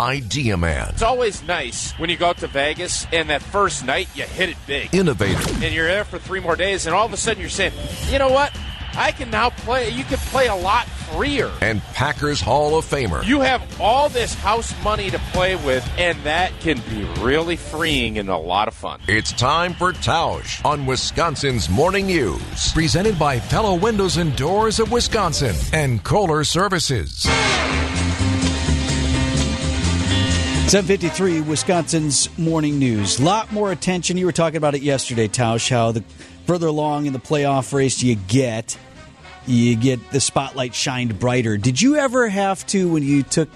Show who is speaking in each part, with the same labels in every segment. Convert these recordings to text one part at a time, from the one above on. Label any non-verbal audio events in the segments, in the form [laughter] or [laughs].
Speaker 1: Idea Man.
Speaker 2: It's always nice when you go out to Vegas and that first night you hit it big.
Speaker 1: Innovator.
Speaker 2: And you're there for three more days, and all of a sudden you're saying, you know what? I can now play. You can play a lot freer.
Speaker 1: And Packers Hall of Famer.
Speaker 2: You have all this house money to play with, and that can be really freeing and a lot of fun.
Speaker 1: It's time for Tausch on Wisconsin's Morning News. Presented by Pella Windows and Doors of Wisconsin and Kohler Services.
Speaker 3: 753 Wisconsin's Morning News. A lot more attention. You were talking about it yesterday, Tausch, how the further along in the playoff race you get, you get the spotlight shined brighter. Did you ever have to, when you took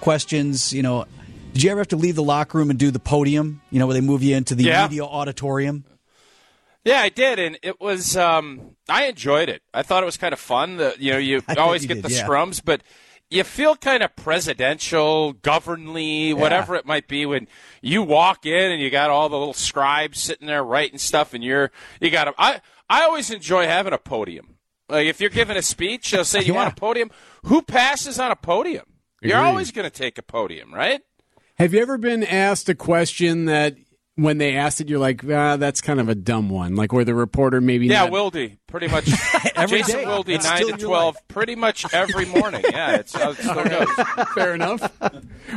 Speaker 3: questions, you know, did you ever have to leave the locker room and do the podium, you know, where they move you into the
Speaker 2: Yeah.
Speaker 3: media auditorium?
Speaker 2: Yeah, I did, and it was. Um, I enjoyed it. I thought it was kind of fun. The you know you [laughs]
Speaker 3: I
Speaker 2: always
Speaker 3: you
Speaker 2: get
Speaker 3: did,
Speaker 2: the
Speaker 3: yeah.
Speaker 2: scrums, but you feel kind of presidential, governly, whatever it might be when you walk in and you got all the little scribes sitting there writing stuff, and you're you got. them. I I always enjoy having a podium. Like if you're giving a speech, they'll say you want a podium. Who passes on a podium? You're always going to take a podium, right?
Speaker 4: Have you ever been asked a question that when they asked it, you're like, ah, that's kind of a dumb one? Like where the reporter maybe
Speaker 2: Yeah,
Speaker 4: not-
Speaker 2: Wildy, pretty much. [laughs]
Speaker 3: Every
Speaker 2: Jason
Speaker 3: day. That's
Speaker 2: nine to twelve,
Speaker 3: life.
Speaker 2: pretty much every morning. Yeah, it's how it still goes.
Speaker 4: fair enough.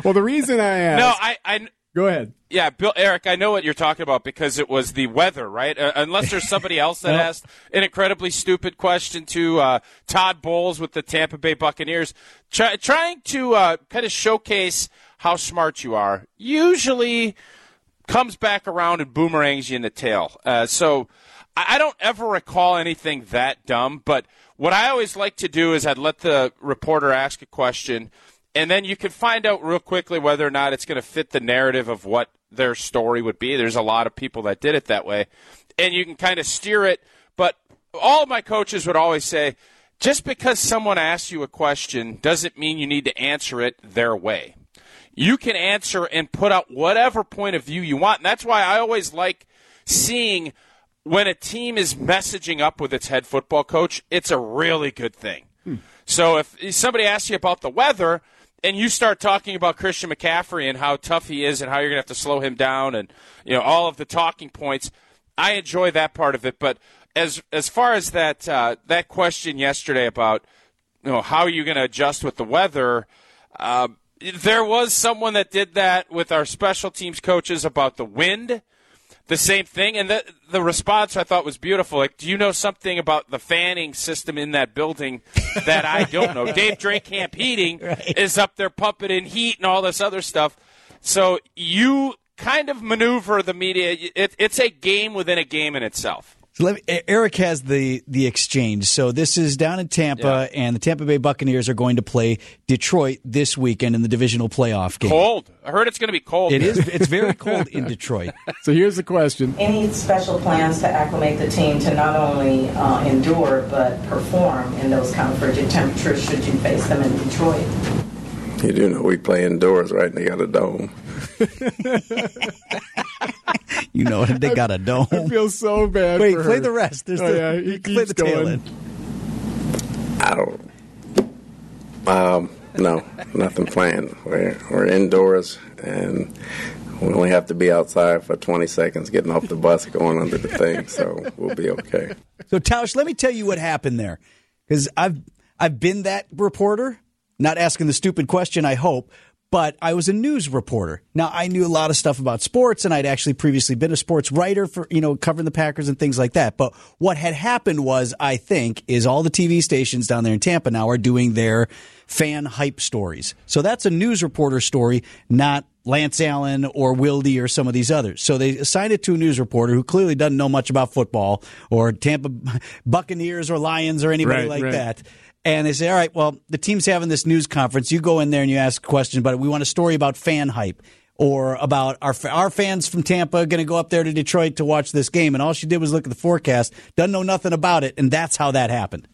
Speaker 4: well, the reason I asked,
Speaker 2: No, I, I,
Speaker 4: go ahead.
Speaker 2: yeah, Bill, Eric, I know what you're talking about because it was the weather, right? Uh, unless there's somebody else that [laughs] asked an incredibly stupid question to uh, Todd Bowles with the Tampa Bay Buccaneers, try, trying to uh, kind of showcase how smart you are. Usually comes back around and boomerangs you in the tail. Uh, so I, don't ever recall anything that dumb, but what I always like to do is I'd let the reporter ask a question, and then you can find out real quickly whether or not it's going to fit the narrative of what their story would be. There's a lot of people that did it that way, and you can kind of steer it. But all my coaches would always say, just because someone asks you a question doesn't mean you need to answer it their way you can answer and put out whatever point of view you want. And that's why I always like seeing when a team is messaging up with its head football coach, it's a really good thing. So if somebody asks you about the weather and you start talking about Christian McCaffrey and how tough he is and how you're going to have to slow him down and you know all of the talking points, I enjoy that part of it. But as as far as that uh, that question yesterday about you know how are you going to adjust with the weather, uh, there was someone that did that with our special teams coaches about the wind. The same thing, and the the response I thought was beautiful. Like, do you know something about the fanning system in that building that I don't know? [laughs] Dave Drake Camp Heating is up there pumping in heat and all this other stuff. So you kind of maneuver the media. It, it's a game within a game in itself.
Speaker 3: So let me, Eric has the the exchange. So this is down in Tampa, and the Tampa Bay Buccaneers are going to play Detroit this weekend in the divisional playoff game.
Speaker 2: Cold. I heard it's going to be cold.
Speaker 3: It is. It's very [laughs] cold in Detroit.
Speaker 4: So here's the question.
Speaker 5: Any special plans to acclimate the team to not only uh, endure but perform in those kind of frigid temperatures should you face them in Detroit?
Speaker 6: You do know we play indoors, right? And they got a dome. [laughs]
Speaker 3: You know, they got a
Speaker 4: I
Speaker 3: dome.
Speaker 4: I feel so bad.
Speaker 3: Wait,
Speaker 4: for
Speaker 3: play
Speaker 4: her.
Speaker 3: the rest. There's
Speaker 4: Oh,
Speaker 3: the,
Speaker 4: yeah, he
Speaker 3: play
Speaker 4: keeps
Speaker 3: the tail
Speaker 4: going.
Speaker 3: end.
Speaker 6: I don't. Um, no, nothing planned. We're we're indoors, and we only have to be outside for 20 seconds, getting off the bus, going under the thing. So we'll be okay.
Speaker 3: So Tausch, let me tell you what happened there, because I've I've been that reporter, not asking the stupid question. I hope, but I was a news reporter. Now I knew a lot of stuff about sports, and I'd actually previously been a sports writer for you know covering the Packers and things like that. But what had happened was, I think, is all the TV stations down there in Tampa now are doing their fan hype stories. So that's a news reporter story, not Lance Allen or Wildy or some of these others. So they assigned it to a news reporter who clearly doesn't know much about football or Tampa [laughs] Buccaneers or Lions or anybody
Speaker 4: Right,
Speaker 3: like
Speaker 4: right.
Speaker 3: that. And they say, all right, well, the team's having this news conference. You go in there and you ask a question, but we want a story about fan hype or about our our fans from Tampa going to go up there to Detroit to watch this game. And all she did was look at the forecast, doesn't know nothing about it, and that's how that happened.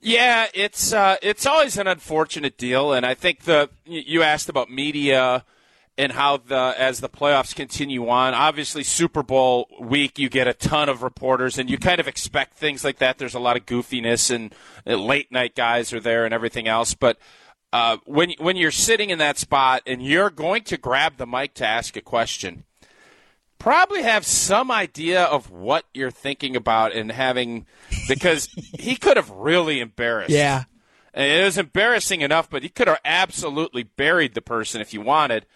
Speaker 2: Yeah, it's uh, it's always an unfortunate deal, and I think the you asked about media and how the as the playoffs continue on. Obviously, Super Bowl week, you get a ton of reporters, and you kind of expect things like that. There's a lot of goofiness, and late night guys are there, and everything else. But uh, when when you're sitting in that spot and you're going to grab the mic to ask a question, probably have some idea of what you're thinking about and having because he could have really embarrassed.
Speaker 3: Yeah.
Speaker 2: It was embarrassing enough, but he could have absolutely buried the person if you wanted.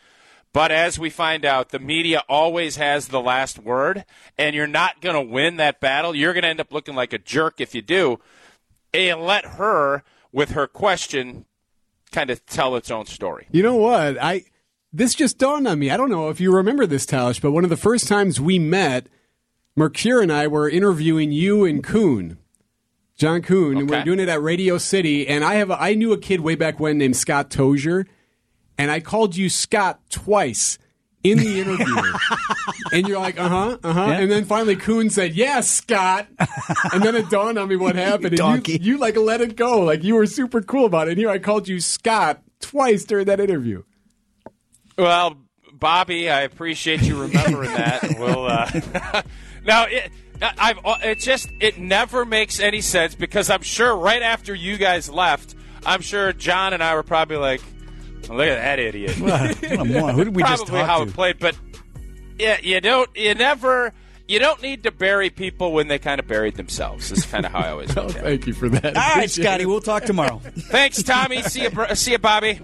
Speaker 2: But as we find out, the media always has the last word, and you're not going to win that battle. You're going to end up looking like a jerk if you do. And let her, with her question, kind of tell its own story.
Speaker 4: You know what? I this just dawned on me. I don't know if you remember this, Tausch, but one of the first times we met, Mercure and I were interviewing you and Kuhn. John Kuhn, and we
Speaker 2: Okay.
Speaker 4: are doing it at Radio City. And I have a, I knew a kid way back when named Scott Tozier, and I called you Scott twice in the interview. [laughs] and you're like, uh huh, uh huh.
Speaker 3: Yeah.
Speaker 4: And then finally Kuhn said, yes, Scott. and then it dawned on me what happened. And
Speaker 3: Donkey.
Speaker 4: you, you like let it go. Like you were super cool about it. And here I called you Scott twice during that interview.
Speaker 2: Well, Bobby, I appreciate you remembering [laughs] that. We'll uh, [laughs] now it. I've it just it never makes any sense because I'm sure right after you guys left, I'm sure John and I were probably like, "Look at that idiot."
Speaker 3: What a [laughs] moron. Who did we just
Speaker 2: probably
Speaker 3: talk
Speaker 2: how
Speaker 3: to?
Speaker 2: it played, but yeah, you don't, you never, you don't need to bury people when they kind of buried themselves. Is kind of how I always [laughs]
Speaker 4: Oh,
Speaker 2: look at it.
Speaker 4: thank you for that.
Speaker 3: All right, Scotty, we'll talk tomorrow.
Speaker 2: Thanks, Tommy. See you, see you, Bobby.